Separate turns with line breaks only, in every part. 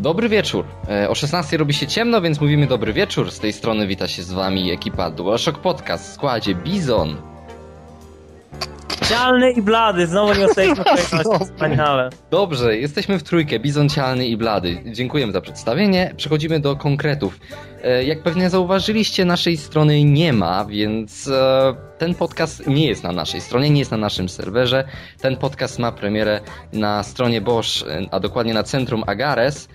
Dobry wieczór. E, O 16 robi się ciemno, więc mówimy dobry wieczór. Z tej strony wita się z wami ekipa DualShock Podcast w składzie Bizon,
Cialny i blady, znowu nie jesteśmy w wspaniale.
Dobrze, jesteśmy w trójkę, Bizon, Cialny i Blady. Dziękujemy za przedstawienie. Przechodzimy do konkretów. E, Jak pewnie zauważyliście, naszej strony nie ma, więc e, ten podcast nie jest na naszej stronie, nie jest na naszym serwerze. Ten podcast ma premierę na stronie Bosch, e, a dokładnie na centrum Agares.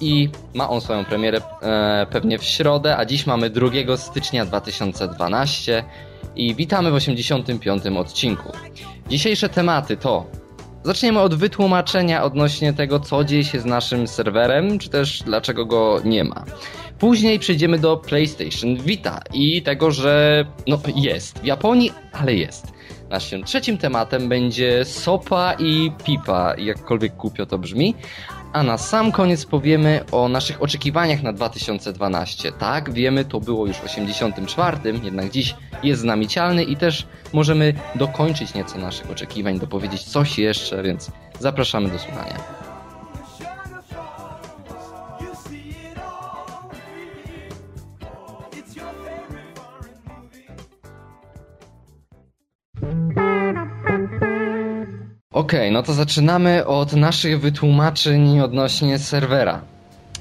I ma on swoją premierę e, pewnie w środę, a dziś mamy 2 stycznia 2012 i witamy w 85. odcinku. Dzisiejsze tematy to Zaczniemy od wytłumaczenia odnośnie tego, co dzieje się z naszym serwerem, czy też dlaczego go nie ma. Później przejdziemy do PlayStation Vita i tego, że no jest w Japonii, ale jest. Naszym trzecim tematem będzie sopa i pipa, jakkolwiek głupio to brzmi. A na sam koniec powiemy o naszych oczekiwaniach na 2012. Tak, wiemy, to było już w 84, jednak dziś jest z nami cialny i też możemy dokończyć nieco naszych oczekiwań, dopowiedzieć coś jeszcze, więc zapraszamy do słuchania. Okej, no to zaczynamy od naszych wytłumaczeń odnośnie serwera.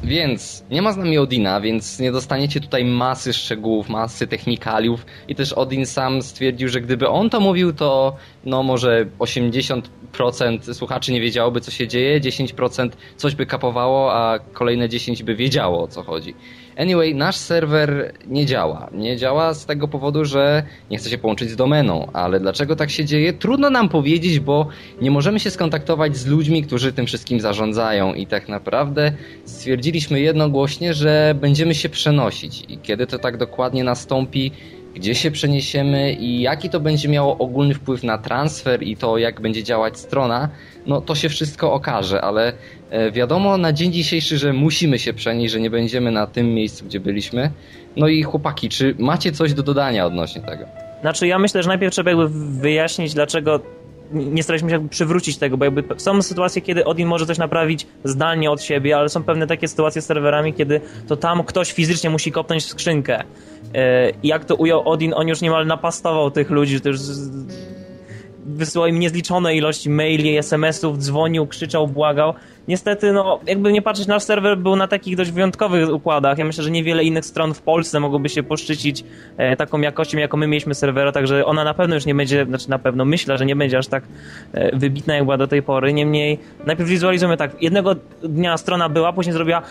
Więc nie ma z nami Odina, więc nie dostaniecie tutaj masy szczegółów, masy technikaliów i też Odin sam stwierdził, że gdyby on to mówił, to no może 80% słuchaczy nie wiedziałoby co się dzieje, 10% coś by kapowało, a kolejne 10 by wiedziało o co chodzi. Anyway, nasz serwer nie działa. Nie działa z tego powodu, że nie chce się połączyć z domeną, ale dlaczego tak się dzieje? Trudno nam powiedzieć, bo nie możemy się skontaktować z ludźmi, którzy tym wszystkim zarządzają i tak naprawdę stwierdziliśmy jednogłośnie, że będziemy się przenosić i kiedy to tak dokładnie nastąpi, gdzie się przeniesiemy i jaki to będzie miało ogólny wpływ na transfer i to jak będzie działać strona, no to się wszystko okaże, ale wiadomo na dzień dzisiejszy, że musimy się przenieść, że nie będziemy na tym miejscu, gdzie byliśmy. No i chłopaki, czy macie coś do dodania odnośnie tego?
Znaczy ja myślę, że najpierw trzeba jakby wyjaśnić, dlaczego nie staraliśmy się jakby przywrócić tego, bo jakby są sytuacje, kiedy Odin może coś naprawić zdalnie od siebie, ale są pewne takie sytuacje z serwerami, kiedy to tam ktoś fizycznie musi kopnąć w skrzynkę. E, jak to ujął Odin, on już niemal napastował tych ludzi, to już wysyłał im niezliczone ilości maili, SMS-ów, dzwonił, krzyczał, błagał. Niestety, no, jakby nie patrzeć, nasz serwer był na takich dość wyjątkowych układach. Ja myślę, że niewiele innych stron w Polsce mogłoby się poszczycić e, taką jakością, jaką my mieliśmy serwera, także ona na pewno już nie będzie, znaczy na pewno myślę, że nie będzie aż tak e, wybitna, jak była do tej pory. Niemniej, najpierw wizualizujemy tak, jednego dnia strona była, później zrobiła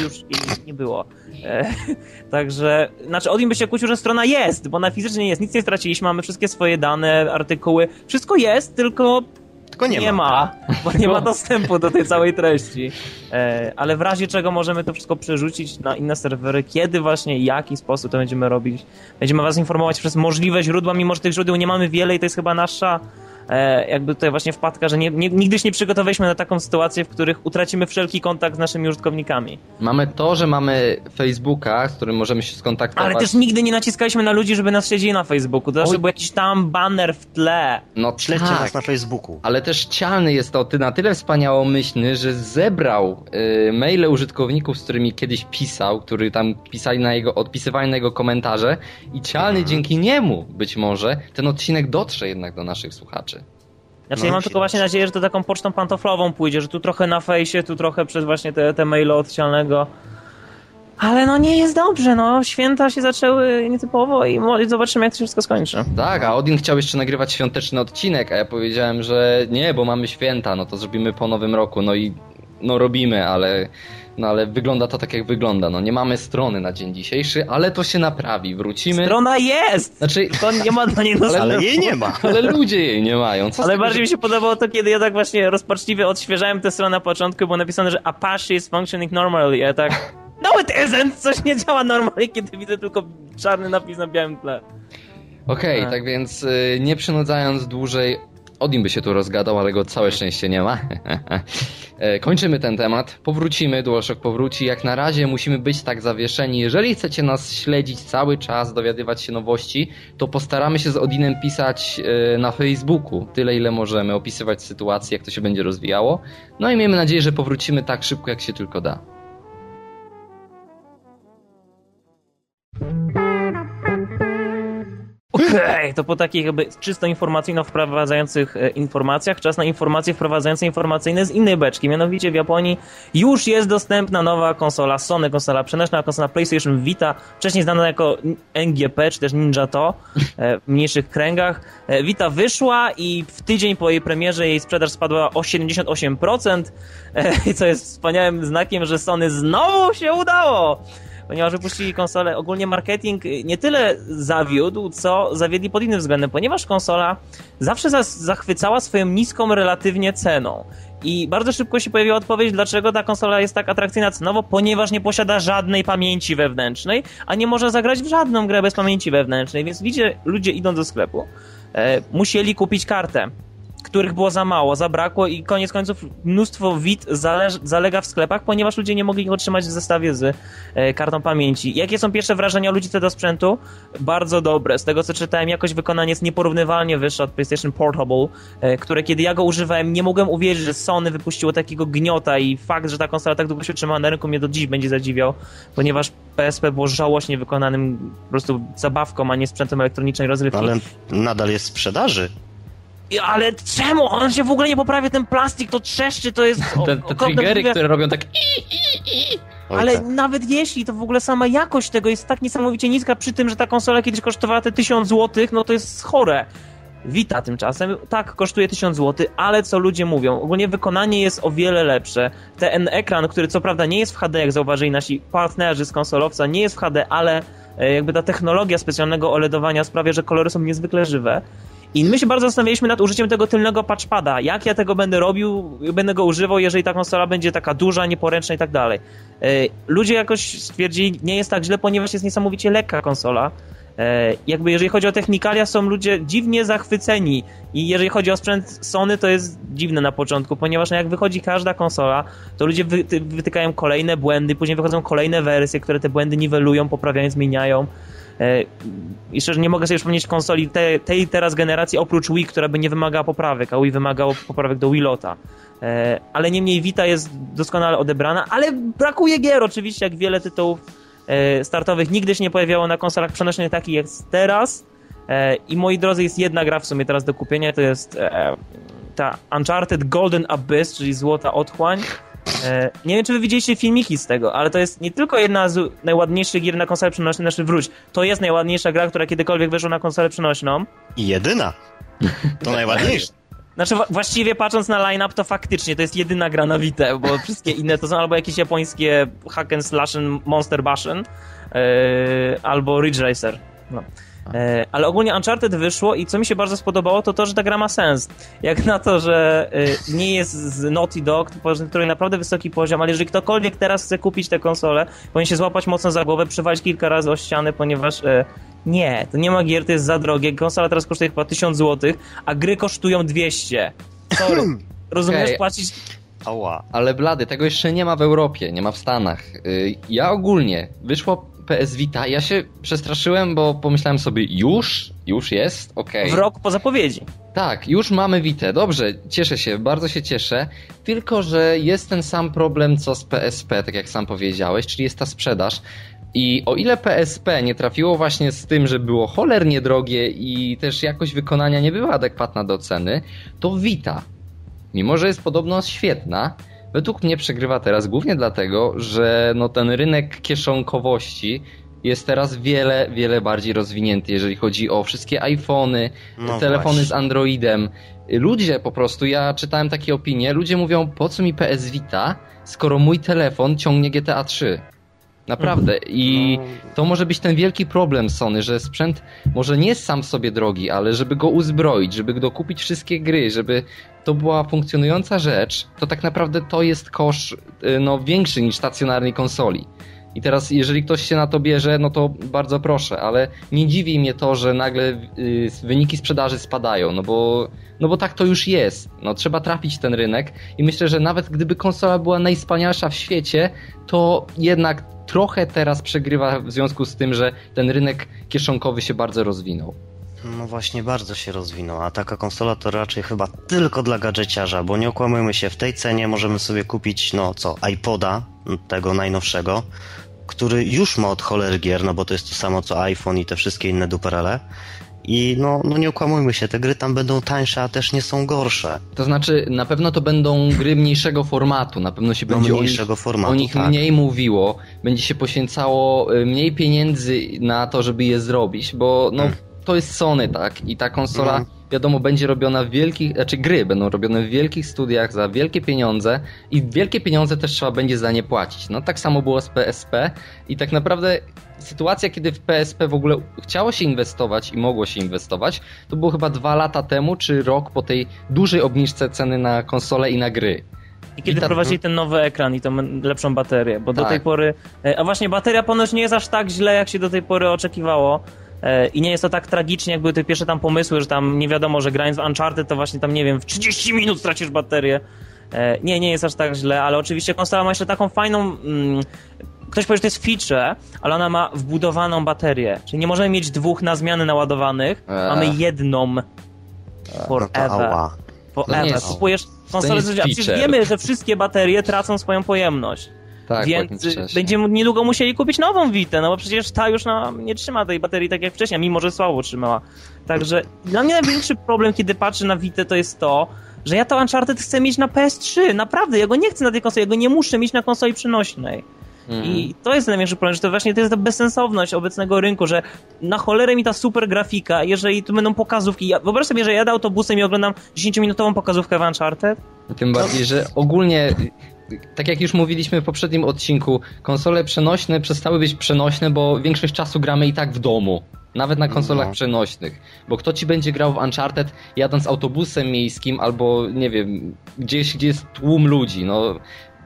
i już jej nie było. E, także, znaczy Odin by się kłócił, że strona jest, bo ona fizycznie jest, nic nie straciliśmy, mamy wszystkie swoje dane, artykuły, wszystko jest, tylko
Tylko nie, ma.
bo nie ma dostępu do tej całej treści. E, ale w razie czego możemy to wszystko przerzucić na inne serwery, kiedy właśnie, jaki sposób to będziemy robić. Będziemy was informować przez możliwe źródła, mimo że tych źródeł nie mamy wiele i to jest chyba nasza jakby tutaj właśnie wpadka, że nie, nie, nigdy się nie przygotowaliśmy na taką sytuację, w których utracimy wszelki kontakt z naszymi użytkownikami.
Mamy to, że mamy Facebooka, z którym możemy się skontaktować.
Ale też nigdy nie naciskaliśmy na ludzi, żeby nas śledzili na Facebooku. To zawsze był jakiś tam banner w tle.
No
Śledźcie
tak.
nas na Facebooku.
Ale też Cialny jest to ty na tyle wspaniałomyślny, że zebrał y, maile użytkowników, z którymi kiedyś pisał, który tam pisali na jego, odpisywali na jego komentarze i Cialny dzięki niemu być może ten odcinek dotrze jednak do naszych słuchaczy.
Znaczy
No,
ja mam tylko właśnie nadzieję, że to taką pocztą pantoflową pójdzie, że tu trochę na fejsie, tu trochę przez właśnie te, te maile odcialnego. Ale no nie jest dobrze, no. Święta się zaczęły nietypowo i zobaczymy, jak to się wszystko skończy.
Tak, a Odin chciał jeszcze nagrywać świąteczny odcinek, a ja powiedziałem, że nie, bo mamy święta, no to zrobimy po nowym roku, no i no robimy, ale no ale wygląda to tak jak wygląda, no nie mamy strony na dzień dzisiejszy, ale to się naprawi, wrócimy.
Strona jest!
Znaczy,
To nie ma dla niej dostępu.
Ale jej nie ma.
ale ludzie jej nie mają. Co
Ale
tego,
bardziej
że-
mi się podobało to, kiedy ja tak właśnie rozpaczliwie odświeżałem tę stronę na początku, było napisane, że Apache is functioning normally. Ja tak, no it isn't! Coś nie działa normalnie, kiedy widzę tylko czarny napis na białym tle.
Okej,
Tak.
tak więc y, nie przynudzając dłużej, Odin by się tu rozgadał, ale go całe szczęście nie ma. E, kończymy ten temat, powrócimy, DualShock powróci. Jak na razie musimy być tak zawieszeni. Jeżeli chcecie nas śledzić cały czas, dowiadywać się nowości, to postaramy się z Odinem pisać e, na Facebooku tyle, ile możemy, opisywać sytuację, jak to się będzie rozwijało. No i miejmy nadzieję, że powrócimy tak szybko, jak się tylko da.
To po takich jakby czysto informacyjno wprowadzających e, informacjach, czas na informacje wprowadzające informacyjne z innej beczki. Mianowicie w Japonii już jest dostępna nowa konsola Sony, konsola przenośna, konsola PlayStation Vita, wcześniej znana jako NGP, czy też Ninja To, e, w mniejszych kręgach. E, Vita wyszła i w tydzień po jej premierze jej sprzedaż spadła o 78%, co jest wspaniałym znakiem, że Sony znowu się udało ponieważ wypuścili konsolę. Ogólnie marketing nie tyle zawiódł, co zawiedli pod innym względem, ponieważ konsola zawsze zachwycała swoją niską relatywnie ceną. I bardzo szybko się pojawiła odpowiedź, dlaczego ta konsola jest tak atrakcyjna cenowo, ponieważ nie posiada żadnej pamięci wewnętrznej, a nie może zagrać w żadną grę bez pamięci wewnętrznej. Więc widzicie, ludzie idąc do sklepu, e, musieli kupić kartę których było za mało, zabrakło i koniec końców mnóstwo wid zalega w sklepach, ponieważ ludzie nie mogli ich otrzymać w zestawie z e, kartą pamięci. Jakie są pierwsze wrażenia ludzi co do sprzętu? Bardzo dobre. Z tego co czytałem, jakość wykonania jest nieporównywalnie wyższa od PlayStation Portable, e, które kiedy ja go używałem, nie mogłem uwierzyć, że Sony wypuściło takiego gniota i fakt, że ta konsola tak długo się trzymała na rynku mnie do dziś będzie zadziwiał, ponieważ PSP było żałośnie wykonanym po prostu zabawką, a nie sprzętem elektronicznej rozrywki.
Ale nadal jest w sprzedaży.
Ale czemu? On się w ogóle nie poprawia, ten plastik to trzeszczy, to jest...
te, te triggery, które robią tak...
Ale tak. nawet jeśli, to w ogóle sama jakość tego jest tak niesamowicie niska, przy tym, że ta konsola kiedyś kosztowała te 1000 zł, no to jest chore. Vita tymczasem, tak, kosztuje 1000 zł, ale co ludzie mówią, ogólnie wykonanie jest o wiele lepsze. Ten ekran, który co prawda nie jest w HD, jak zauważyli nasi partnerzy z konsolowca, nie jest w HD, ale e, jakby ta technologia specjalnego OLEDowania sprawia, że kolory są niezwykle żywe. I my się bardzo zastanawialiśmy nad użyciem tego tylnego patchpada. Jak ja tego będę robił, będę go używał, jeżeli ta konsola będzie taka duża, nieporęczna i tak dalej. E, ludzie jakoś stwierdzili, nie jest tak źle, ponieważ jest niesamowicie lekka konsola. E, jakby jeżeli chodzi o technikalia, są ludzie dziwnie zachwyceni i jeżeli chodzi o sprzęt Sony, to jest dziwne na początku, ponieważ no jak wychodzi każda konsola, to ludzie wytykają kolejne błędy, później wychodzą kolejne wersje, które te błędy niwelują, poprawiają, zmieniają. E, I szczerze nie mogę sobie przypomnieć konsoli tej, tej teraz generacji oprócz Wii, która by nie wymagała poprawek, a Wii wymagało poprawek do Wii Lota. E, ale niemniej Vita jest doskonale odebrana, ale brakuje gier oczywiście, jak wiele tytułów e, startowych nigdy się nie pojawiało na konsolach przenośnych takich jak teraz. I moi drodzy, jest jedna gra w sumie teraz do kupienia, to jest ta Uncharted Golden Abyss, czyli Złota Otchłań. E, nie wiem, czy wy widzieliście filmiki z tego, ale to jest nie tylko jedna z najładniejszych gier na konsolę przenośną, znaczy wróć, to jest najładniejsza gra, która kiedykolwiek weszła na konsolę przenośną.
I jedyna. To najładniejsza.
Znaczy właściwie patrząc na line-up to faktycznie to jest jedyna gra na Vita, bo wszystkie inne to są albo jakieś japońskie hack and slash monster bashen, yy, albo Ridge Racer. No. E, ale ogólnie Uncharted wyszło i co mi się bardzo spodobało, to to, że ta gra ma sens. Jak na to, że e, nie jest z Naughty Dog, który naprawdę wysoki poziom, ale jeżeli ktokolwiek teraz chce kupić tę konsolę, powinien się złapać mocno za głowę, przywalić kilka razy o ścianę, ponieważ e, nie, to nie ma gier, to jest za drogie. Konsola teraz kosztuje chyba 1000 zł, a gry kosztują 200. Sorry. Rozumiesz, okay. płacić
Ała.
Ale blady, tego jeszcze nie ma w Europie, nie ma w Stanach. Y, ja ogólnie, wyszło PS Vita. Ja się przestraszyłem, bo pomyślałem sobie, już? Już jest? Okej. Okay.
W rok po zapowiedzi.
Tak, już mamy Vita. Dobrze, cieszę się, bardzo się cieszę. Tylko, że jest ten sam problem co z PSP, tak jak sam powiedziałeś, czyli jest ta sprzedaż. I o ile PSP nie trafiło właśnie z tym, że było cholernie drogie i też jakość wykonania nie była adekwatna do ceny, to Vita, mimo że jest podobno świetna, według mnie przegrywa teraz głównie dlatego, że no ten rynek kieszonkowości jest teraz wiele, wiele bardziej rozwinięty, jeżeli chodzi o wszystkie iPhony, no telefony właśnie. z Androidem. Ludzie po prostu, ja czytałem takie opinie, ludzie mówią, po co mi PS Vita, skoro mój telefon ciągnie GTA 3. Naprawdę. I no. to może być ten wielki problem Sony, że sprzęt może nie jest sam sobie drogi, ale żeby go uzbroić, żeby dokupić wszystkie gry, żeby to była funkcjonująca rzecz, to tak naprawdę to jest kosz y, no, większy niż stacjonarnej konsoli. I teraz, jeżeli ktoś się na to bierze, no to bardzo proszę, ale nie dziwi mnie to, że nagle y, wyniki sprzedaży spadają, no bo, no bo tak to już jest. No, trzeba trafić ten rynek i myślę, że nawet gdyby konsola była najwspanialsza w świecie, to jednak trochę teraz przegrywa w związku z tym, że ten rynek kieszonkowy się bardzo rozwinął.
No właśnie, bardzo się rozwinął, a taka konsola to raczej chyba tylko dla gadżeciarza, bo nie okłamujmy się, w tej cenie możemy sobie kupić, no co, iPoda, tego najnowszego, który już ma od cholery gier, no bo to jest to samo co iPhone i te wszystkie inne duperele. I no, no nie okłamujmy się, te gry tam będą tańsze, a też nie są gorsze.
To znaczy, na pewno to będą gry mniejszego formatu, na pewno się
No,
będzie o nich,
mniejszego formatu,
o nich
tak.
mniej mówiło, będzie się poświęcało y, mniej pieniędzy na to, żeby je zrobić, bo no,
Mm.
to jest Sony, tak? I ta konsola,
No.
Wiadomo, będzie robiona w wielkich, znaczy gry będą robione w wielkich studiach za wielkie pieniądze i wielkie pieniądze też trzeba będzie za nie płacić. No tak samo było z PSP i tak naprawdę sytuacja, kiedy w PSP w ogóle chciało się inwestować i mogło się inwestować, to było chyba dwa lata temu, czy rok po tej dużej obniżce ceny na konsole i na gry.
I kiedy
I tam-
wprowadzili ten nowy ekran i tą lepszą baterię, bo do
Tak.
tej pory... e, A właśnie bateria ponoć nie jest aż tak źle, jak się do tej pory oczekiwało. E, I nie jest to tak tragicznie, jak były te pierwsze tam pomysły, że tam nie wiadomo, że grając w Uncharted to właśnie tam, nie wiem, w 30 minut stracisz baterię. E, Nie, nie jest aż tak źle, ale oczywiście konsola ma jeszcze taką fajną... Mm, ktoś powie, że to jest feature, ale ona ma wbudowaną baterię. Czyli nie możemy mieć dwóch na zmianę naładowanych,
Eee.
mamy jedną
No to
forever. Forever. Kupujesz konsolę, a przecież wiemy, że wszystkie baterie tracą swoją pojemność.
Tak,
więc będziemy niedługo musieli kupić nową Vitę, no bo przecież ta już no, nie trzyma tej baterii tak jak wcześniej, mimo że słabo trzymała. Także dla mnie największy problem, kiedy patrzę na Vitę, to jest to, że ja to Uncharted chcę mieć na PS3. Naprawdę, ja go nie chcę na tej konsoli, ja go nie muszę mieć na konsoli przenośnej.
Mhm.
I to jest największy problem, że to właśnie to jest ta bezsensowność obecnego rynku, że na cholerę mi ta super grafika, jeżeli tu będą pokazówki. Ja, wyobraź sobie, że jadę autobusem i oglądam 10-minutową pokazówkę w Uncharted.
Tym bardziej, że ogólnie, tak jak już mówiliśmy w poprzednim odcinku, konsole przenośne przestały być przenośne, bo większość czasu gramy i tak w domu. Nawet na konsolach
No.
przenośnych. Bo kto ci będzie grał w Uncharted jadąc autobusem miejskim albo, nie wiem, gdzieś, gdzie jest tłum ludzi. No,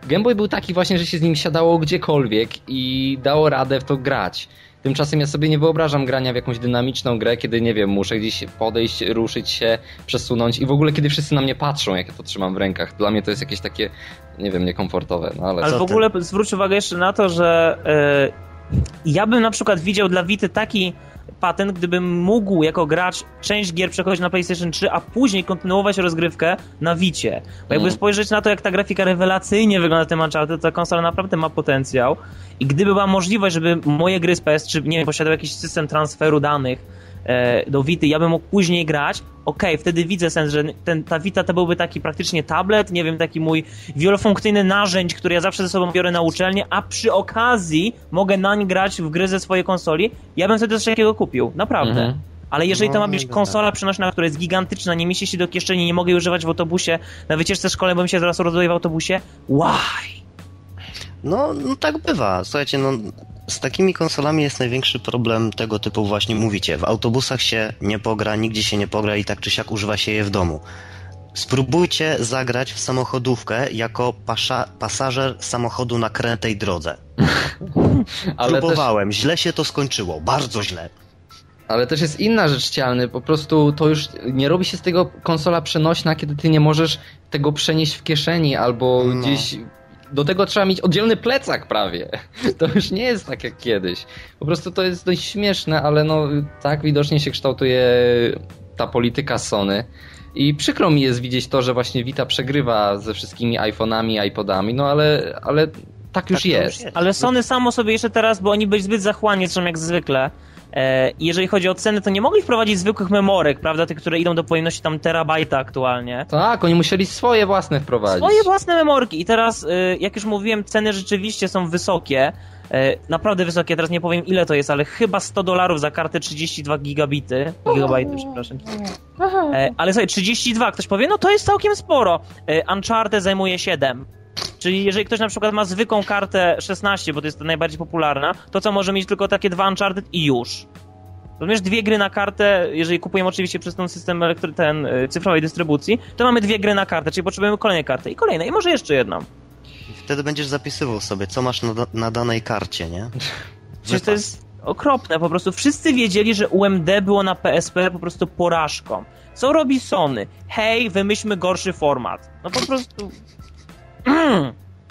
Game Boy był taki właśnie, że się z nim siadało gdziekolwiek i dało radę w to grać. Tymczasem ja sobie nie wyobrażam grania w jakąś dynamiczną grę, kiedy, nie wiem, muszę gdzieś podejść, ruszyć się, przesunąć i w ogóle kiedy wszyscy na mnie patrzą, jak ja to trzymam w rękach. Dla mnie to jest jakieś takie, nie wiem, niekomfortowe, no ale...
Ale w ogóle zwróć uwagę jeszcze na to, że e, ja bym na przykład widział dla Vity taki patent, gdybym mógł jako gracz część gier przechodzić na PlayStation 3, a później kontynuować rozgrywkę na Vicie. Bo jakby
Mm.
spojrzeć na to, jak ta grafika rewelacyjnie wygląda w tym Uncharted, to ta konsola naprawdę ma potencjał. I gdyby była możliwość, żeby moje gry z PS3, nie wiem, posiadały jakiś system transferu danych e, do Vity, ja bym mógł później grać, okej, wtedy widzę sens, że ten, ta Vita to byłby taki praktycznie tablet, nie wiem, taki mój wielofunkcyjny narzędź, który ja zawsze ze sobą biorę na uczelnię, a przy okazji mogę nań grać w gry ze swojej konsoli, ja bym sobie coś takiego kupił, naprawdę.
Mhm.
Ale jeżeli to
No,
ma być
nie
konsola przenośna, która jest gigantyczna, nie mieści się do kieszeni, nie mogę jej używać w autobusie, na wycieczce szkolnej, bo mi się zaraz rozładuje w autobusie, why?
No, no tak bywa. Słuchajcie, no z takimi konsolami jest największy problem tego typu właśnie mówicie. W autobusach się nie pogra, nigdzie się nie pogra i tak czy siak używa się je w domu. Spróbujcie zagrać w samochodówkę jako pasza, pasażer samochodu na krętej drodze.
Ale też,
Próbowałem, źle się to skończyło, bardzo źle.
ale też jest inna rzecz cialny, po prostu to już nie robi się z tego konsola przenośna, kiedy ty nie możesz tego przenieść w kieszeni albo
No.
gdzieś... Do tego trzeba mieć oddzielny plecak prawie. To już nie jest tak jak kiedyś. Po prostu to jest dość śmieszne, ale no tak widocznie się kształtuje ta polityka Sony. I przykro mi jest widzieć to, że właśnie Vita przegrywa ze wszystkimi iPhone'ami, iPodami, no ale, ale tak już
Tak już
jest.
jest.
Ale Sony samo sobie jeszcze teraz, bo oni byli zbyt zachłanni, zresztą jak zwykle. E, jeżeli chodzi o ceny, to nie mogli wprowadzić zwykłych memorek, prawda, tych, które idą do pojemności tam terabajta aktualnie.
Tak, oni musieli swoje własne wprowadzić.
Swoje własne memorki. I teraz, y, jak już mówiłem, ceny rzeczywiście są wysokie. E, naprawdę wysokie, teraz nie powiem ile to jest, ale chyba 100 dolarów za kartę 32 gigabity. Gigabajty, przepraszam. E, ale sobie 32, ktoś powie, no to jest całkiem sporo. Uncharted zajmuje 7. Czyli jeżeli ktoś na przykład ma zwykłą kartę 16, bo to jest to najbardziej popularna, to co może mieć tylko takie dwa Uncharted i już. Rozumiesz, dwie gry na kartę, jeżeli kupujemy oczywiście przez ten system elektry- ten, y, cyfrowej dystrybucji, to mamy dwie gry na kartę, czyli potrzebujemy kolejnej karty i kolejnej, i może jeszcze jedną.
wtedy będziesz zapisywał sobie, co masz na, na danej karcie, nie?
Przecież to jest okropne, po prostu wszyscy wiedzieli, że UMD było na PSP po prostu porażką. Co robi Sony? Hej, wymyślmy gorszy format. No po prostu...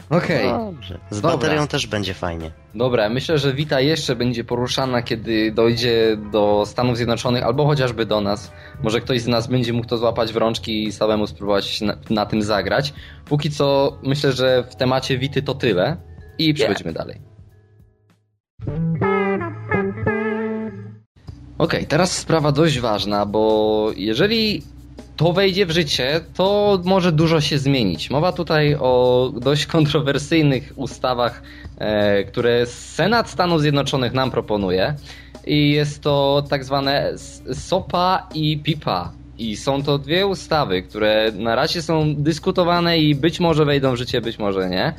Okej.
Dobrze. Z
Dobra.
baterią też będzie fajnie.
Dobra, myślę, że Wita jeszcze będzie poruszana, kiedy dojdzie do Stanów Zjednoczonych, albo chociażby do nas. Może ktoś z nas będzie mógł to złapać w rączki i samemu spróbować na, na tym zagrać. Póki co, myślę, że w temacie Wity to tyle i przechodzimy dalej. Okej, teraz sprawa dość ważna, bo jeżeli to wejdzie w życie, to może dużo się zmienić. Mowa tutaj o dość kontrowersyjnych ustawach, e, które Senat Stanów Zjednoczonych nam proponuje. I jest to tak zwane SOPA i PIPA. I są to dwie ustawy, które na razie są dyskutowane i być może wejdą w życie, być może nie.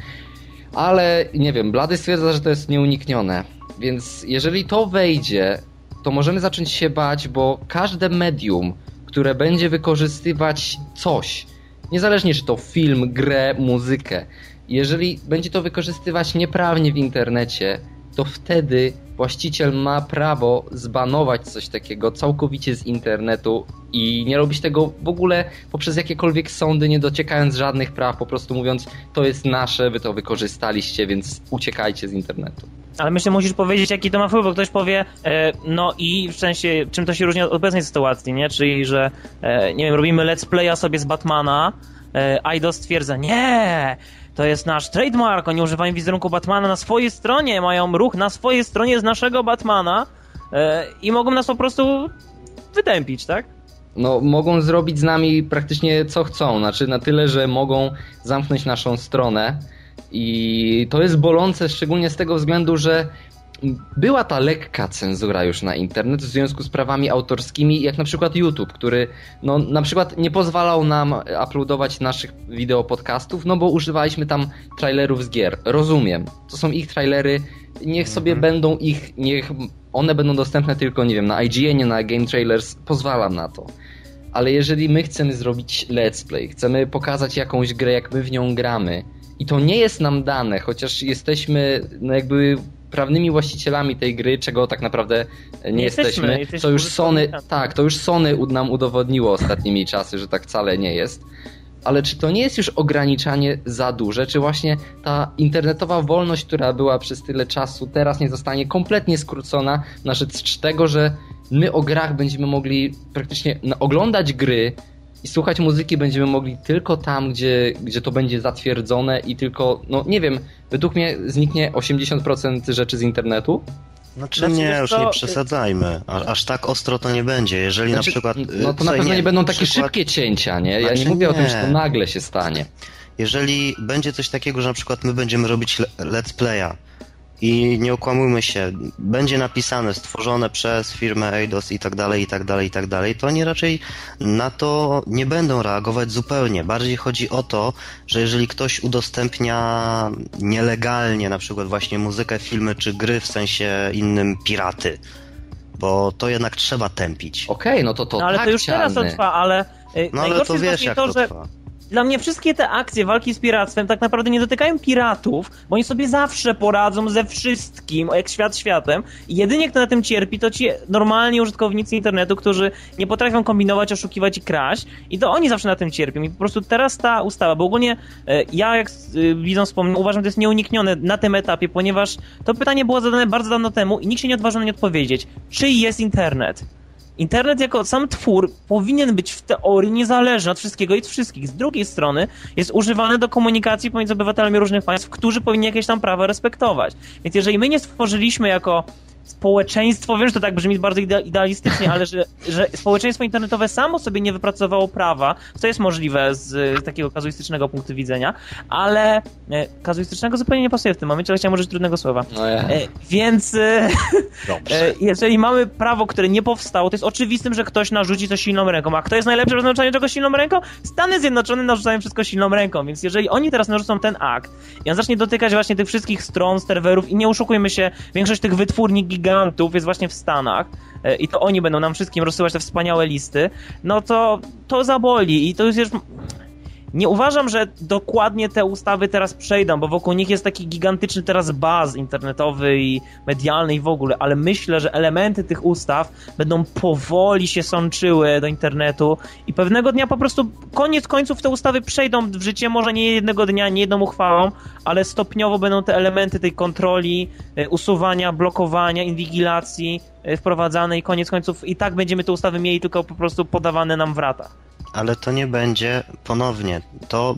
Ale nie wiem, Blady stwierdza, że to jest nieuniknione. Więc jeżeli to wejdzie, to możemy zacząć się bać, bo każde medium, które będzie wykorzystywać coś, niezależnie czy to film, grę, muzykę, jeżeli będzie to wykorzystywać nieprawnie w internecie, to wtedy właściciel ma prawo zbanować coś takiego całkowicie z internetu i nie robić tego w ogóle poprzez jakiekolwiek sądy, nie dociekając żadnych praw, po prostu mówiąc, to jest nasze, wy to wykorzystaliście, więc uciekajcie z internetu.
Ale myślę, musisz powiedzieć, jaki to ma wpływ, bo ktoś powie, e, no i w sensie, czym to się różni od obecnej sytuacji, nie? Czyli, że, e, nie wiem, robimy let's playa sobie z Batmana, e, Aido stwierdza, nie, to jest nasz trademark, oni używają wizerunku Batmana na swojej stronie, mają ruch na swojej stronie z naszego Batmana e, i mogą nas po prostu wytępić, tak?
no, mogą zrobić z nami praktycznie co chcą. Znaczy na tyle, że mogą zamknąć naszą stronę. I to jest bolące szczególnie z tego względu, że była ta lekka cenzura już na internet w związku z prawami autorskimi, jak na przykład YouTube, który no, na przykład nie pozwalał nam uploadować naszych wideo podcastów, no bo używaliśmy tam trailerów z gier. Rozumiem. To są ich trailery, niech sobie będą ich, niech one będą dostępne tylko, nie wiem, na IGN, na Game Trailers, pozwalam na to. Ale jeżeli my chcemy zrobić let's play, chcemy pokazać jakąś grę, jak my w nią gramy, i to nie jest nam dane, chociaż jesteśmy no jakby prawnymi właścicielami tej gry, czego tak naprawdę nie,
Nie
jesteśmy,
jesteśmy, jesteśmy
to już Sony, tak, to już Sony nam udowodniło ostatnimi czasy, że tak wcale nie jest. Ale czy to nie jest już ograniczanie za duże? Czy właśnie ta internetowa wolność, która była przez tyle czasu, teraz nie zostanie kompletnie skrócona na rzecz tego, że my o grach będziemy mogli praktycznie oglądać gry i słuchać muzyki będziemy mogli tylko tam, gdzie, gdzie to będzie zatwierdzone i tylko, no nie wiem, według mnie zniknie 80% rzeczy z internetu.
Znaczy
Znaczy,
nie, już
co,
nie przesadzajmy. A, aż tak ostro to nie będzie. Jeżeli
Znaczy,
na przykład...
no to na
słuchaj,
pewno nie, będą takie
przykład-
szybkie cięcia, nie? Ja
Znaczy
nie mówię o tym, że to
nie.
nagle się stanie.
Jeżeli będzie coś takiego, że na przykład my będziemy robić le- let's playa i nie okłamujmy się, będzie napisane, stworzone przez firmę Eidos i tak dalej, i tak dalej, i tak dalej, to oni raczej na to nie będą reagować zupełnie. Bardziej chodzi o to, że jeżeli ktoś udostępnia nielegalnie na przykład właśnie muzykę, filmy czy gry w sensie innym piraty, bo to jednak trzeba tępić.
Okej, no to to
No ale
tak
to już teraz to
cialny.
trwa, ale... y,
No ale
najgorsze
to
jest
wiesz
właśnie
jak
to,
to
że
trwa.
Dla mnie wszystkie te akcje walki z piractwem tak naprawdę nie dotykają piratów, bo oni sobie zawsze poradzą ze wszystkim, jak świat światem. I jedynie kto na tym cierpi, to ci normalni użytkownicy internetu, którzy nie potrafią kombinować, oszukiwać i kraść. I to oni zawsze na tym cierpią. I po prostu teraz ta ustawa, bo ogólnie e, ja, jak e, widzą wspomniał, uważam, że to jest nieuniknione na tym etapie, ponieważ to pytanie było zadane bardzo dawno temu i nikt się nie odważył na nie odpowiedzieć. Czyj jest internet? Internet jako sam twór powinien być w teorii niezależny od wszystkiego i od wszystkich. Z drugiej strony jest używany do komunikacji pomiędzy obywatelami różnych państw, którzy powinni jakieś tam prawa respektować. Więc jeżeli my nie stworzyliśmy jako społeczeństwo, wiem, że to tak brzmi bardzo ide- idealistycznie, ale że, że społeczeństwo internetowe samo sobie nie wypracowało prawa, co jest możliwe z takiego kazuistycznego punktu widzenia, ale e, kazuistycznego zupełnie nie pasuje w tym momencie, ale chciałem użyć trudnego słowa.
No ja.
E, więc e, jeżeli mamy prawo, które nie powstało, to jest oczywistym, że ktoś narzuci to silną ręką. A kto jest najlepszy w naznaczaniu czegoś silną ręką? Stany Zjednoczone narzucają wszystko silną ręką, więc jeżeli oni teraz narzucą ten akt i on zacznie dotykać właśnie tych wszystkich stron, serwerów i nie oszukujmy się, większość tych wytwórni gigantów jest właśnie w Stanach e, i to oni będą nam wszystkim rozsyłać te wspaniałe listy, no to to zaboli i to już jest... nie uważam, że dokładnie te ustawy teraz przejdą, bo wokół nich jest taki gigantyczny teraz baz internetowy i medialny i w ogóle, ale myślę, że elementy tych ustaw będą powoli się sączyły do internetu i pewnego dnia po prostu koniec końców te ustawy przejdą w życie, może nie jednego dnia, nie jedną uchwałą, ale stopniowo będą te elementy tej kontroli, e, usuwania, blokowania, inwigilacji e, wprowadzane i koniec końców i tak będziemy te ustawy mieli tylko po prostu podawane nam w ratach.
Ale to nie będzie ponownie. To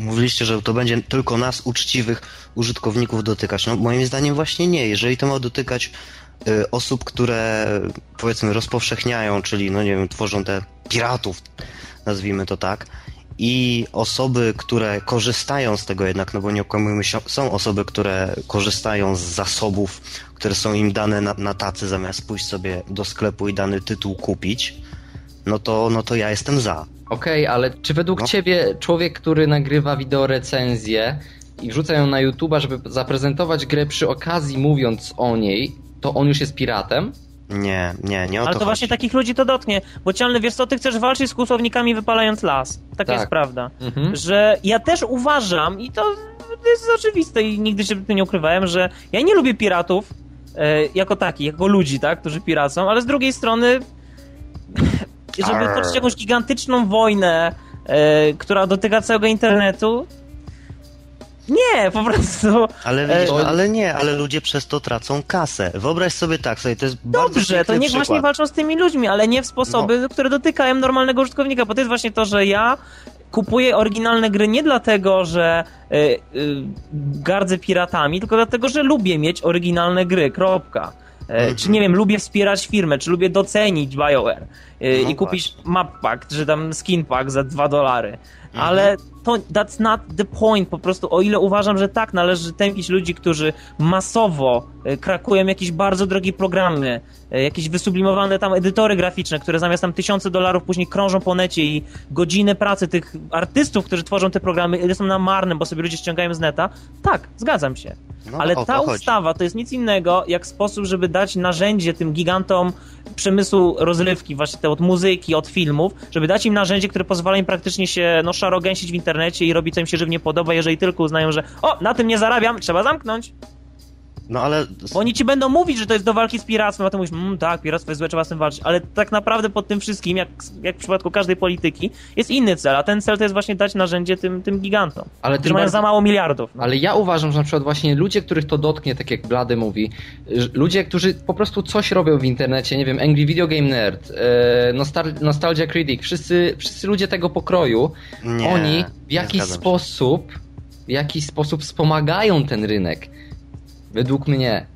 mówiliście, że to będzie tylko nas, uczciwych użytkowników, dotykać. No moim zdaniem właśnie nie. Jeżeli to ma dotykać y, osób, które powiedzmy rozpowszechniają, czyli no nie wiem, tworzą te piratów, nazwijmy to tak, i osoby, które korzystają z tego jednak, no bo nie okłamujmy się, są osoby, które korzystają z zasobów, które są im dane na, na tacy, zamiast pójść sobie do sklepu i dany tytuł kupić, no to, no to ja jestem za.
Okej, okay, ale czy według
No.
ciebie człowiek, który nagrywa wideo recenzję i wrzuca ją na YouTube'a, żeby zaprezentować grę przy okazji mówiąc o niej, to on już jest piratem?
Nie, nie, nie o
Ale
to
to właśnie
chodzi.
takich ludzi to dotknie, bo cialny, wiesz co, ty chcesz walczyć z kłusownikami wypalając las. Taka
Tak.
jest prawda.
Mhm.
Że ja też uważam, i to jest oczywiste i nigdy się tym nie ukrywałem, że ja nie lubię piratów e, jako takich, jako ludzi, tak, którzy piracą, ale z drugiej strony żeby
Arr.
toczyć jakąś gigantyczną wojnę, e, która dotyka całego internetu, nie, po prostu
Ale,
E,
widzisz, ale nie, ale ludzie przez to tracą kasę. Wyobraź sobie tak, sobie to jest bardzo
Dobrze, to niech
przykład.
właśnie walczą z tymi ludźmi, ale nie w sposoby,
No.
które dotykają normalnego użytkownika, bo to jest właśnie to, że ja kupuję oryginalne gry nie dlatego, że y, y, gardzę piratami, tylko dlatego, że lubię mieć oryginalne gry, kropka. E,
Mhm.
Czy nie wiem, lubię wspierać firmę, czy lubię docenić BioWare e,
No
i kupić map pack, czy tam skin pack za 2 dolary. Ale to that's not the point. Po prostu o ile uważam, że tak, należy tępić ludzi, którzy masowo e, krakują jakieś bardzo drogie programy, e, jakieś wysublimowane tam edytory graficzne, które zamiast tam tysiące dolarów później krążą po necie i godziny pracy tych artystów, którzy tworzą te programy są na marnym, bo sobie ludzie ściągają z neta. Tak, zgadzam się.
No,
Ale ta
chodzi.
ustawa to jest nic innego, jak sposób, żeby dać narzędzie tym gigantom przemysłu rozrywki, właśnie te od muzyki, od filmów, żeby dać im narzędzie, które pozwala im praktycznie się no, szarogęsić w internecie i robić co im się żywnie podoba, jeżeli tylko uznają, że o, na tym nie zarabiam, trzeba zamknąć.
No ale
Bo oni ci będą mówić, że to jest do walki z piractwem, a ty mówisz, mmm, tak, piractwo jest złe, trzeba z tym walczyć. Ale tak naprawdę pod tym wszystkim, jak, jak w przypadku każdej polityki, jest inny cel, a ten cel to jest właśnie dać narzędzie tym, tym gigantom,
Ale
którzy mają
bardziej-
za mało miliardów. No.
Ale ja uważam, że na przykład właśnie ludzie, których to dotknie, tak jak Blady mówi, ludzie, którzy po prostu coś robią w internecie, nie wiem, Angry Video Game Nerd, e, Nostal Nostalgia Critic, wszyscy, wszyscy ludzie tego pokroju,
nie,
oni w jakiś sposób, w jakiś sposób wspomagają ten rynek. Według mnie.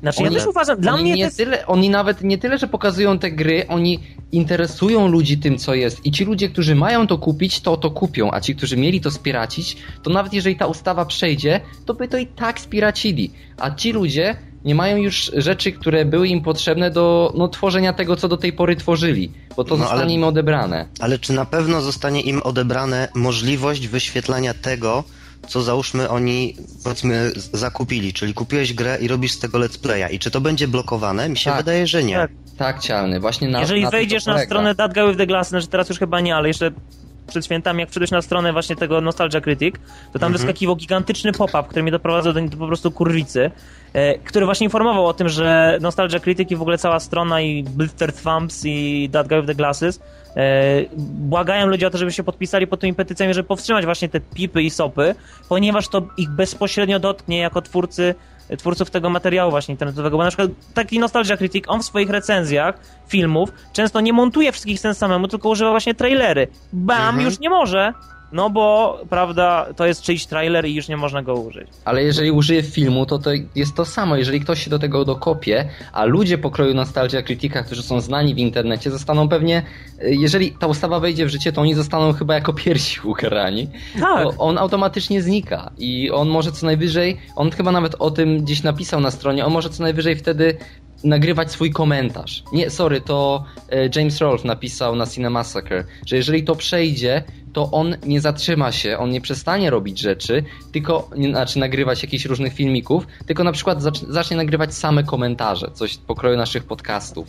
Znaczy, ja
oni-
też uważam, dla mnie
nie
jest...
tyle, oni nawet nie tyle, że pokazują te gry, oni interesują ludzi tym, co jest. I ci ludzie, którzy mają to kupić, to to kupią, a ci, którzy mieli to spiracić, to nawet jeżeli ta ustawa przejdzie, to by to i tak spiracili. A ci ludzie nie mają już rzeczy, które były im potrzebne do no, tworzenia tego, co do tej pory tworzyli, bo to
No,
zostanie
ale-
im odebrane.
Ale czy na pewno zostanie im odebrane możliwość wyświetlania tego, co załóżmy oni, powiedzmy, zakupili, czyli kupiłeś grę i robisz z tego let's playa i czy to będzie blokowane? Mi się
Tak.
wydaje, że nie.
Tak.
Tak, cialny, właśnie na
Jeżeli
na
wejdziesz na stronę That Guy with the Glass, znaczy teraz już chyba nie, ale jeszcze przed świętami, jak wszedłeś na stronę właśnie tego Nostalgia Critic, to tam
Mhm.
wyskakiwał gigantyczny pop-up, który mnie doprowadzał do, do po prostu kurwicy, e, który właśnie informował o tym, że Nostalgia Critic i w ogóle cała strona i Blister Thumps i That Guy with the Glasses błagają ludzi o to, żeby się podpisali pod tymi petycjami, żeby powstrzymać właśnie te pipy i sopy, ponieważ to ich bezpośrednio dotknie jako twórcy twórców tego materiału właśnie internetowego, bo na przykład taki Nostalgia Critic, on w swoich recenzjach filmów często nie montuje wszystkich scen samemu, tylko używa właśnie trailery. Bam,
Mhm.
już nie może, no bo, prawda, to jest czyjś trailer i już nie można go użyć.
Ale jeżeli użyję filmu, to to jest to samo. Jeżeli ktoś się do tego dokopie, a ludzie pokroju Nostalgia Critica, którzy są znani w internecie, zostaną pewnie, y, jeżeli ta ustawa wejdzie w życie, to oni zostaną chyba jako pierwsi ukarani.
Tak.
Bo on automatycznie znika i on może co najwyżej, on chyba nawet o tym gdzieś napisał na stronie, on może co najwyżej wtedy nagrywać swój komentarz. Nie, sorry, to e, James Rolfe napisał na Cinemassacre, że jeżeli to przejdzie, to on nie zatrzyma się, on nie przestanie robić rzeczy, tylko, znaczy nagrywać jakichś różnych filmików, tylko na przykład zacz, zacznie nagrywać same komentarze, coś pokroju naszych podcastów.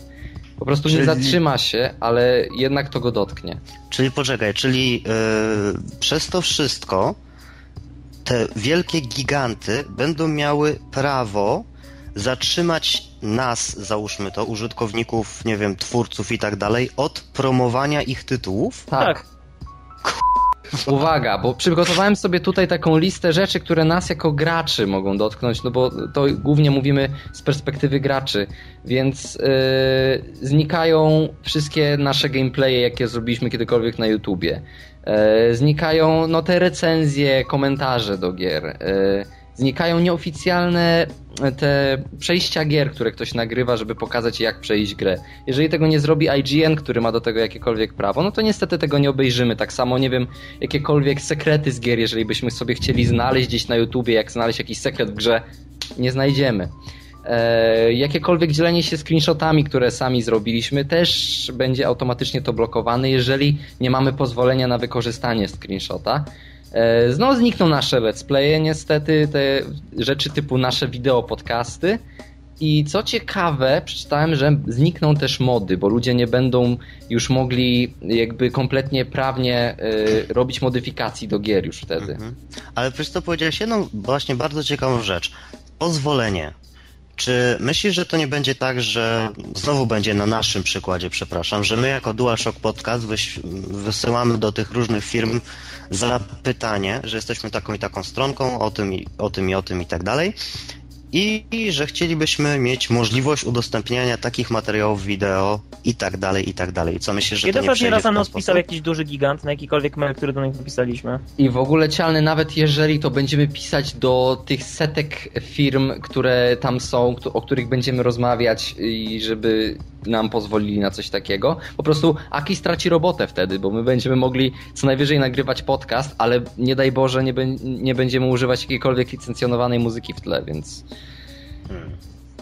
Po prostu
Czyli-
nie zatrzyma się, ale jednak to go dotknie.
Czyli poczekaj, czyli yy, przez to wszystko te wielkie giganty będą miały prawo zatrzymać nas, załóżmy to, użytkowników, nie wiem, twórców i tak dalej, od promowania ich tytułów.
Tak. Uwaga, bo przygotowałem sobie tutaj taką listę rzeczy, które nas jako graczy mogą dotknąć, no bo to głównie mówimy z perspektywy graczy, więc yy, znikają wszystkie nasze gameplaye, jakie zrobiliśmy kiedykolwiek na YouTubie. Yy, znikają no, te recenzje, komentarze do gier. Yy, znikają nieoficjalne e, te przejścia gier, które ktoś nagrywa, żeby pokazać jak przejść grę. Jeżeli tego nie zrobi IGN, który ma do tego jakiekolwiek prawo, no to niestety tego nie obejrzymy. Tak samo, nie wiem, jakiekolwiek sekrety z gier, jeżeli byśmy sobie chcieli znaleźć gdzieś na YouTubie, jak znaleźć jakiś sekret w grze, nie znajdziemy. E, jakiekolwiek dzielenie się screenshotami, które sami zrobiliśmy, też będzie automatycznie to blokowane, jeżeli nie mamy pozwolenia na wykorzystanie screenshota. E, Znowu znikną nasze let's playe, niestety, te rzeczy typu nasze wideo, podcasty. I co ciekawe, przeczytałem, że znikną też mody, bo ludzie nie będą już mogli jakby kompletnie prawnie e, robić modyfikacji do gier już wtedy.
Mhm. Ale przez to powiedziałeś jedną właśnie bardzo ciekawą rzecz. Pozwolenie. Czy myślisz, że to nie będzie tak, że znowu będzie na naszym przykładzie, przepraszam, że my jako DualShock Podcast wysyłamy do tych różnych firm zapytanie, że jesteśmy taką i taką stronką, o tym i o tym i, o tym i tak dalej i, że chcielibyśmy mieć możliwość udostępniania takich materiałów wideo i tak dalej, i tak dalej. Co myślisz, że
Kiedy
to nie przejdzie
raz nam
sposób?
pisał jakiś duży gigant na jakikolwiek mail, który do nich napisaliśmy?
I w ogóle cialny, nawet jeżeli to będziemy pisać do tych setek firm, które tam są, o których będziemy rozmawiać i żeby nam pozwolili na coś takiego, po prostu Aki straci robotę wtedy, bo my będziemy mogli co najwyżej nagrywać podcast, ale nie daj Boże nie, bę- nie będziemy używać jakiejkolwiek licencjonowanej muzyki w tle, więc
Hmm.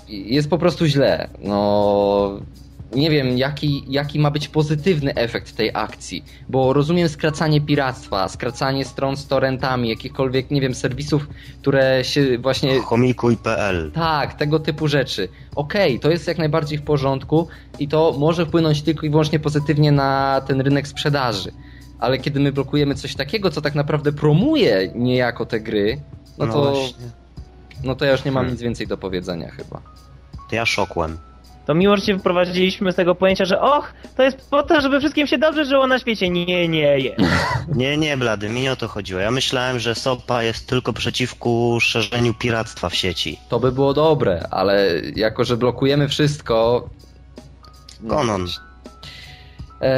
jest po prostu źle. No. Nie wiem, jaki, jaki ma być pozytywny efekt tej akcji, bo rozumiem skracanie piractwa, skracanie stron z torrentami, jakichkolwiek, nie wiem, serwisów, które się właśnie
Chomikuj.pl
tak, tego typu rzeczy. Okej, to jest jak najbardziej w porządku i to może wpłynąć tylko i wyłącznie pozytywnie na ten rynek sprzedaży. Ale kiedy my blokujemy coś takiego, co tak naprawdę promuje niejako te gry, no to,
właśnie.
no to ja już nie mam
Hmm.
nic więcej do powiedzenia chyba.
To ja szokłem.
To miło, że się wyprowadziliśmy z tego pojęcia, że och, to jest po to, żeby wszystkim się dobrze żyło na świecie. Nie, nie jest.
Nie, nie, Blady, mi nie o to chodziło. Ja myślałem, że SOPA jest tylko przeciwko szerzeniu piractwa w sieci.
To by było dobre, ale jako, że blokujemy wszystko. no,
Konon.
E,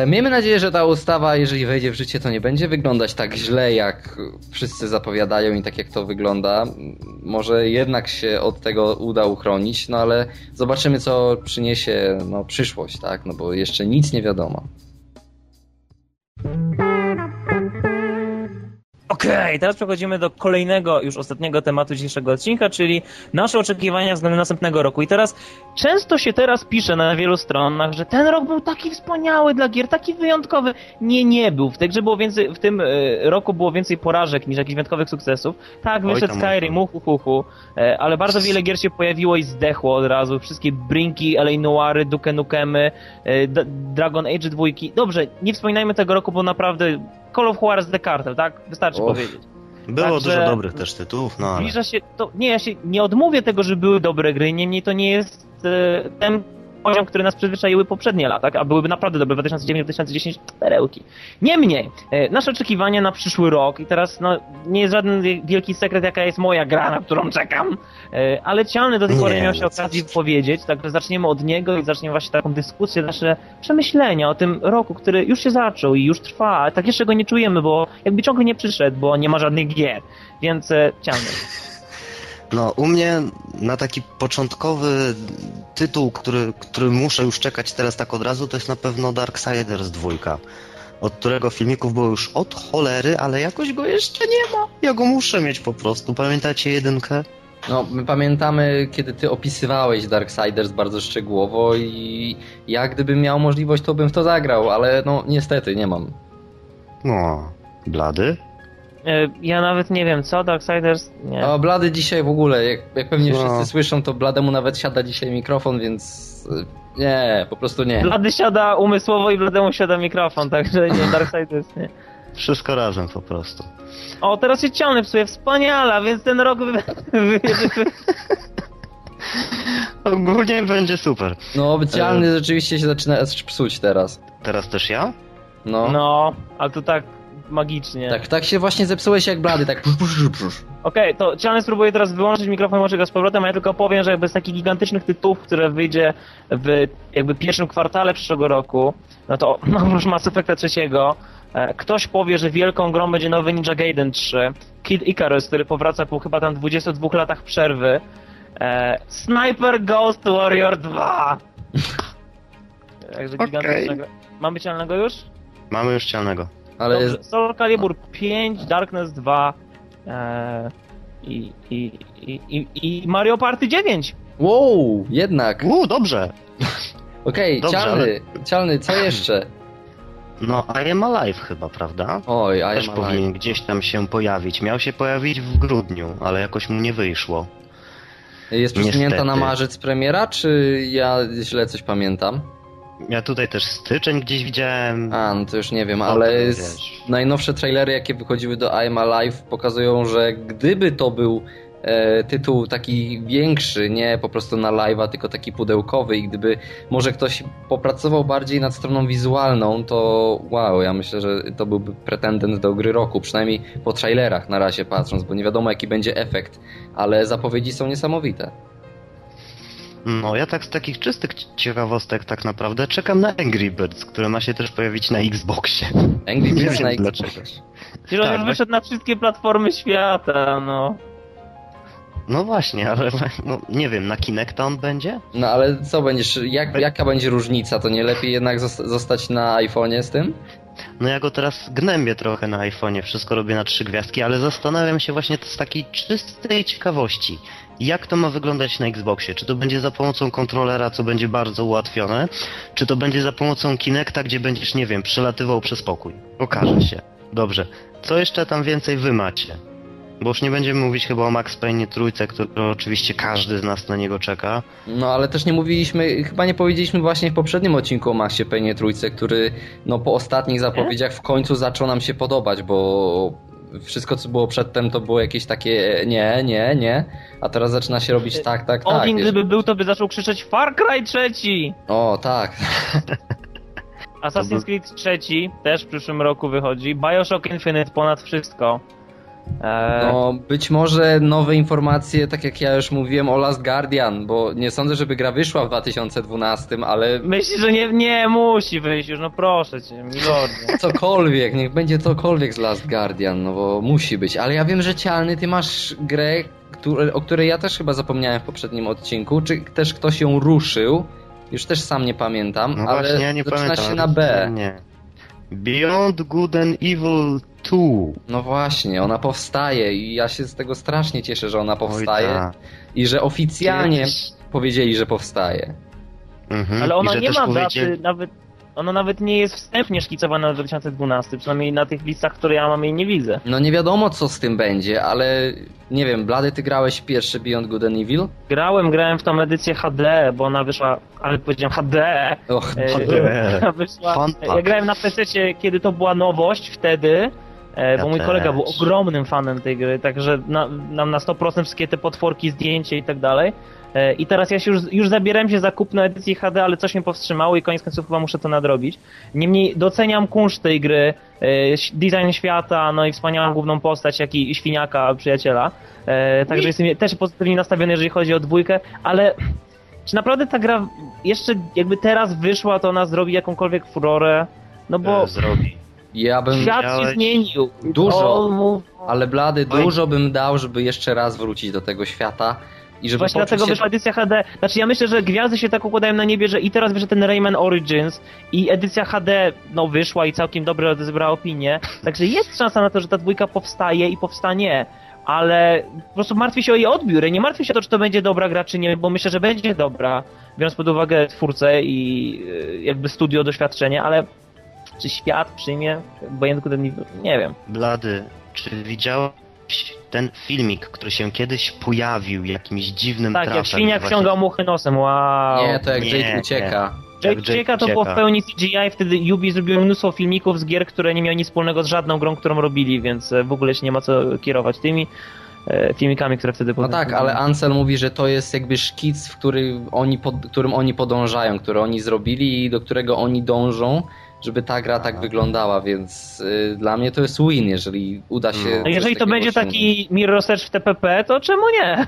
Miejmy nadzieję, że ta ustawa, jeżeli wejdzie w życie, to nie będzie wyglądać tak źle, jak wszyscy zapowiadają i tak jak to wygląda. Może jednak się od tego uda uchronić, no ale zobaczymy, co przyniesie no, przyszłość, tak? No bo jeszcze nic nie wiadomo.
Okej, teraz przechodzimy do kolejnego, już ostatniego tematu dzisiejszego odcinka, czyli nasze oczekiwania względem następnego roku. I teraz często się teraz pisze na wielu stronach, że ten rok był taki wspaniały dla gier, taki wyjątkowy. Nie, nie był. W tej było więcej, w tym e, roku było więcej porażek niż jakichś wyjątkowych sukcesów. Tak, wyszedł Skyrim, uhu, hu, hu, e, ale bardzo wiele gier się pojawiło i zdechło od razu. Wszystkie Brinki, LA Noiry, Duke Nukemy, e, Dragon Age dwójki. Dobrze, nie wspominajmy tego roku, bo naprawdę Call of Juarez The Cartel, tak? Wystarczy
Och.
powiedzieć.
Było
Także-
dużo dobrych też tytułów, no ale...
Zbliża się, to nie, ja się nie odmówię tego, że były dobre gry, niemniej to nie jest e, ten poziom, który nas przyzwyczaiły poprzednie lata, tak? a byłyby naprawdę dobre 2009-2010 perełki. Niemniej, e, nasze oczekiwania na przyszły rok i teraz no, nie jest żaden wielki sekret, jaka jest moja gra, na którą czekam, e, ale Cialny do tej pory nie miał się
no
okazji powiedzieć, także zaczniemy od niego i zaczniemy właśnie taką dyskusję, nasze przemyślenia o tym roku, który już się zaczął i już trwa, ale tak jeszcze go nie czujemy, bo jakby ciągle nie przyszedł, bo nie ma żadnych gier, więc e, Cialny.
No, u mnie na taki początkowy tytuł, który, który muszę już czekać teraz tak od razu, to jest na pewno Darksiders 2. Od którego filmików było już od cholery, ale jakoś go jeszcze nie ma. Ja go muszę mieć po prostu. Pamiętacie jedynkę?
No, my pamiętamy, kiedy ty opisywałeś Darksiders bardzo szczegółowo i ja gdybym miał możliwość, to bym w to zagrał, ale no niestety nie mam.
No, blady?
E, Ja nawet nie wiem co, Darksiders, nie.
O, Blady dzisiaj w ogóle, jak, jak pewnie
No.
wszyscy słyszą, to Blademu nawet siada dzisiaj mikrofon, więc y, Nie, po prostu nie.
Blady siada umysłowo i Blademu siada mikrofon, także nie, Darkseid jest nie.
Wszystko razem po prostu.
O, teraz się ciągnie psuje, wspaniale, więc ten rok wy... wy... wy...
Ogólnie będzie super.
No, oficjalny rzeczywiście się zaczyna psuć teraz.
Teraz też ja?
No.
No, ale to tak magicznie.
Tak, tak się właśnie zepsułeś jak blady, tak prusz, prusz, prusz.
Okej, to Ciany spróbuję teraz wyłączyć mikrofon, może go z powrotem, a ja tylko powiem, że jakby z takich gigantycznych tytułów, które wyjdzie w jakby pierwszym kwartale przyszłego roku, no to oprócz Mass Effecta trzeciego, e, ktoś powie, że wielką grą będzie nowy Ninja Gaiden 3, Kid Icarus, który powraca po chyba tam 22 latach przerwy, e, Sniper Ghost Warrior 2. Także
Okej.
gigantyczna gra. Mamy cialnego już?
Mamy już cialnego.
Ale
Dobrze,
jest...
Soul Calibur 5, Darkness 2 e, i, i, i, i, Mario Party 9.
Wow, jednak.
Uuu, dobrze.
Okej,
Dobrze,
cialny, cialny, co jeszcze?
No, I am Alive chyba, prawda?
Oj, I
Też
am
powinien
alive.
gdzieś tam się pojawić. Miał się pojawić w grudniu, ale jakoś mu nie wyszło.
Jest przesunięta
Niestety.
na marzec premiera, czy ja źle coś pamiętam?
Ja tutaj też styczeń gdzieś widziałem.
A, no to już nie wiem, ale najnowsze trailery, jakie wychodziły do I'm Alive, pokazują, że gdyby to był e, tytuł taki większy, nie po prostu na live'a, tylko taki pudełkowy i gdyby może ktoś popracował bardziej nad stroną wizualną, to wow, ja myślę, że to byłby pretendent do gry roku, przynajmniej po trailerach na razie patrząc, bo nie wiadomo jaki będzie efekt, ale zapowiedzi są niesamowite.
No, ja tak z takich czystych ci- ciekawostek tak naprawdę czekam na Angry Birds, które ma się też pojawić na Xboxie.
Angry Birds na Xbox.
dlaczego.
Czyli on
Tak,
już wyszedł na wszystkie platformy świata, no.
No właśnie, ale no, nie wiem, na Kinecta on będzie?
No ale co będziesz, jak, jaka będzie różnica? To nie lepiej jednak zos- zostać na iPhone'ie z tym?
No ja go teraz gnębię trochę na iPhone'ie, wszystko robię na trzy gwiazdki, ale zastanawiam się właśnie z takiej czystej ciekawości. Jak to ma wyglądać na Xboxie? Czy to będzie za pomocą kontrolera, co będzie bardzo ułatwione? Czy to będzie za pomocą Kinecta, gdzie będziesz, nie wiem, przelatywał przez pokój? Okaże się. Dobrze. Co jeszcze tam więcej wy macie? Bo już nie będziemy mówić chyba o Max Payne trójce, który oczywiście każdy z nas na niego czeka.
No ale też nie mówiliśmy, chyba nie powiedzieliśmy właśnie w poprzednim odcinku o Maxie Payne trójce, który no po ostatnich zapowiedziach w końcu zaczął nam się podobać, bo wszystko co było przedtem to było jakieś takie nie, nie, nie, a teraz zaczyna się robić tak, tak, tak.
Odin gdyby był, to by zaczął krzyczeć Far Cry trzeci!
O, tak.
Assassin's Creed trzeci też w przyszłym roku wychodzi. Bioshock Infinite ponad wszystko. Eee,
No, być może nowe informacje, tak jak ja już mówiłem o Last Guardian, bo nie sądzę, żeby gra wyszła w 2012, ale
Myślisz, że nie, nie musi wyjść już, no proszę cię, milordzie.
cokolwiek, niech będzie cokolwiek z Last Guardian, no bo musi być. Ale ja wiem, że Cialny, ty masz grę, które, o której ja też chyba zapomniałem w poprzednim odcinku. Czy też ktoś ją ruszył? Już też sam nie pamiętam,
No
ale
właśnie, ja nie
zaczyna
pamiętam.
się na B.
Nie. Beyond Good and Evil 2.
No właśnie, ona powstaje i ja się z tego strasznie cieszę, że ona powstaje
Oj, tak.
i że oficjalnie
Kiedyś-
powiedzieli, że powstaje.
Mhm.
Ale ona nie ma
powiedzieli-
daty, nawet, ona nawet nie jest wstępnie szkicowana na 2012, przynajmniej na tych listach, które ja mam jej nie widzę.
No nie wiadomo co z tym będzie, ale nie wiem, Blady, ty grałeś pierwszy Beyond Good and Evil?
Grałem, grałem w tą edycję HD, bo ona wyszła, ale powiedziałem HD,
Och,
E,
HD.
wyszła,
Fun
ja grałem na PC, kiedy to była nowość wtedy, e, bo
Ja
mój
też.
kolega był ogromnym fanem tej gry, także na, nam na 100% wszystkie te potworki, zdjęcie i tak dalej. E, I teraz ja się już, już zabierałem się za kupno edycji HD, ale coś mnie powstrzymało i koniec końców chyba muszę to nadrobić. Niemniej doceniam kunszt tej gry, e, design świata, no i wspaniałą główną postać, jak i świniaka, przyjaciela. E, Także jestem też pozytywnie nastawiony, jeżeli chodzi o dwójkę, ale czy naprawdę ta gra jeszcze jakby teraz wyszła, to ona zrobi jakąkolwiek furorę? No bo
zrobi.
ja bym...
świat się zmienił.
Dużo. Ale Blady, dużo bym dał, żeby jeszcze raz wrócić do tego świata i żeby
Właśnie dlatego
się...
wyszła edycja HD. Znaczy ja myślę, że gwiazdy się tak układają na niebie, że i teraz wyszedł ten Rayman Origins i edycja HD no wyszła i całkiem dobre zebrała opinię. Także jest szansa na to, że ta dwójka powstaje i powstanie. Ale po prostu martwię się o jej odbiór. i Nie martwię się o to, czy to będzie dobra gra, czy nie, bo myślę, że będzie dobra, biorąc pod uwagę twórcę i y, jakby studio, doświadczenie, ale czy świat przyjmie obojętny ten Nie wiem.
Blady, czy widziałeś ten filmik, który się kiedyś pojawił jakimś dziwnym
Tak, jak świniak
właśnie-
wciągał muchy nosem, wow.
Nie, to jak
Nie,
Jake ucieka.
jak
Jake Jacka to było w
ucieka.
pełni CGI, wtedy Ubi zrobiło mnóstwo filmików z gier, które nie miały nic wspólnego z żadną grą, którą robili, więc e, w ogóle się nie ma co kierować tymi e, filmikami, które wtedy
No tak, ale Ansel mówi, że to jest jakby szkic, w który oni pod, którym oni podążają, który oni zrobili i do którego oni dążą, żeby ta gra tak wyglądała, więc y, dla mnie to jest win, jeżeli uda się.
No,
No jeżeli to będzie
osiągnąć.
taki Mirror Search w TPP, to czemu nie?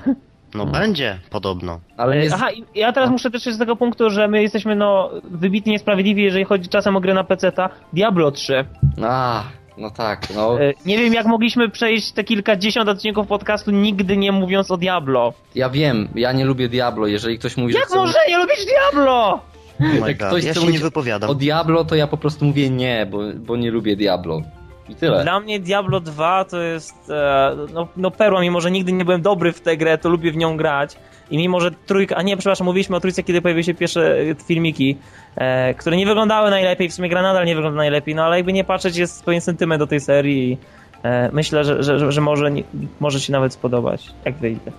No będzie, podobno.
Ale nie z...
Aha, i ja teraz muszę też z tego punktu, że my jesteśmy no wybitnie niesprawiedliwi, jeżeli chodzi czasem o grę na PC-ta. Diablo 3.
A, no tak, no.
E, Nie wiem jak mogliśmy przejść te kilkadziesiąt odcinków podcastu nigdy nie mówiąc o Diablo.
Ja wiem, ja nie lubię Diablo, jeżeli ktoś mówi, że
Jak może nie lubić Diablo?
Oh
Jak
God.
ktoś
Ja się nie wypowiadam.
o Diablo, to ja po prostu mówię nie, bo, bo nie lubię Diablo. I tyle.
Dla mnie Diablo 2 to jest e, no, no perła, mimo że nigdy nie byłem dobry w tę grę, to lubię w nią grać. I mimo, że trójka, a nie, przepraszam, mówiliśmy o trójce, kiedy pojawiły się pierwsze e, filmiki, e, które nie wyglądały najlepiej, w sumie gra nadal nie wygląda najlepiej, no ale jakby nie patrzeć, jest pewien sentyment do tej serii i e, myślę, że, że, że- że może, nie, może ci nawet spodobać, jak wyjdzie.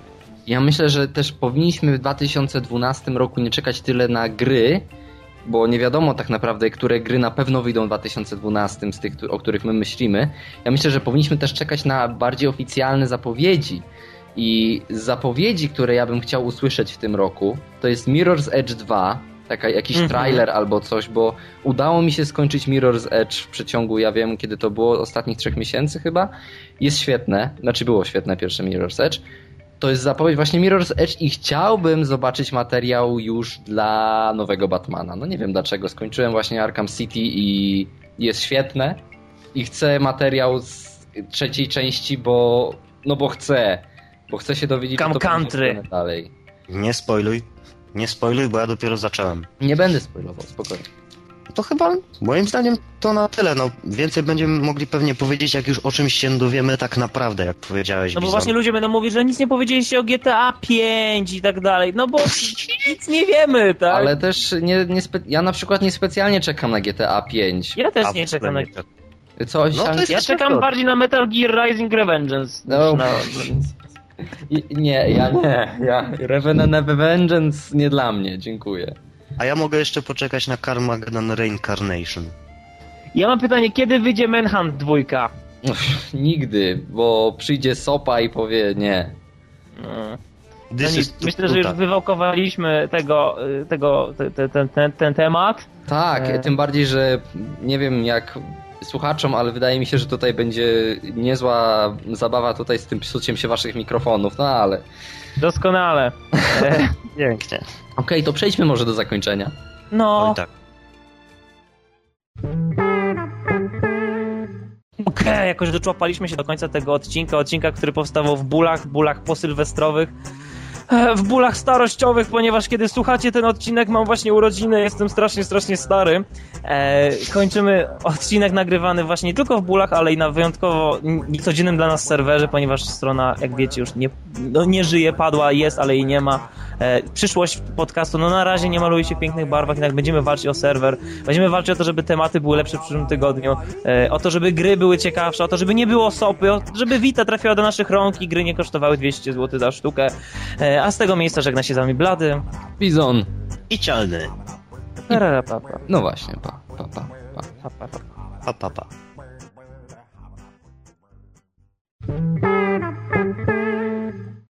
Ja myślę, że też powinniśmy w 2012 roku nie czekać tyle na gry, bo nie wiadomo tak naprawdę, które gry na pewno wyjdą w 2012 z tych, o których my myślimy. Ja myślę, że powinniśmy też czekać na bardziej oficjalne zapowiedzi. I zapowiedzi, które ja bym chciał usłyszeć w tym roku, to jest Mirror's Edge 2, taka, jakiś
Mhm.
trailer albo coś, bo udało mi się skończyć Mirror's Edge w przeciągu, ja wiem kiedy to było, ostatnich trzech miesięcy chyba. Jest świetne, znaczy było świetne pierwsze Mirror's Edge. To jest zapowiedź właśnie Mirror's Edge i chciałbym zobaczyć materiał już dla nowego Batmana. No nie wiem dlaczego, skończyłem właśnie Arkham City i jest świetne i chcę materiał z trzeciej części, bo no bo chcę, bo chcę się dowiedzieć,
Come
co
country.
dalej.
Nie spoiluj. Nie spoiluj, bo ja dopiero zacząłem.
Nie będę spoilował, spokojnie.
To chyba, moim zdaniem, to na tyle. No, więcej będziemy mogli pewnie powiedzieć, jak już o czymś się dowiemy tak naprawdę, jak powiedziałeś.
No bo
Bizon.
właśnie ludzie będą mówić, że nic nie powiedzieliście o GTA 5 i tak dalej, no bo nic nie wiemy, tak?
Ale też nie, nie spe... ja na przykład niespecjalnie czekam na GTA 5.
Ja też
A,
nie czekam na...
ogóle nie.
Coś
No to jest-
Ja czekam bardziej na Metal Gear Rising Revengeance.
No.
na...
I- Nie, ja nie. Ja Revenant Vengeance nie dla mnie, dziękuję.
A ja mogę jeszcze poczekać na Carmageddon Reincarnation.
Ja mam pytanie, kiedy wyjdzie Manhunt 2?
Uff, nigdy, bo przyjdzie Sopa i powie nie.
No. Nic, myślę, że już wywałkowaliśmy tego, y, tego te, te, ten, ten, ten temat.
Tak,
E.
tym bardziej, że nie wiem jak słuchaczom, ale wydaje mi się, że tutaj będzie niezła zabawa tutaj z tym psuciem się waszych mikrofonów, no ale...
Doskonale. E,
Pięknie.
Okej, to przejdźmy może do zakończenia.
No,
Oj tak.
okej, jakoś doczłapaliśmy się do końca tego odcinka, odcinka, który powstawał w bólach, bólach posylwestrowych. W bólach starościowych, ponieważ kiedy słuchacie ten odcinek, mam właśnie urodziny, jestem strasznie, strasznie stary. E, kończymy odcinek nagrywany właśnie nie tylko w bólach, ale i na wyjątkowo niecodziennym dla nas serwerze, ponieważ strona, jak wiecie, już nie, no, nie żyje, padła, jest, ale jej nie ma. E, przyszłość podcastu, no na razie nie maluje się w pięknych barwach, jednak będziemy walczyć o serwer, będziemy walczyć o to, żeby tematy były lepsze w przyszłym tygodniu, e, o to, żeby gry były ciekawsze, o to, żeby nie było sopy, o, żeby Vita trafiła do naszych rąk i gry nie kosztowały 200 zł za sztukę. E, a z tego miejsca żegna się z wami Blady.
Bizon.
I Cialny.
I... Pa, pa.
No właśnie, pa, pa, pa.
Pa, pa, pa.
pa, pa, pa.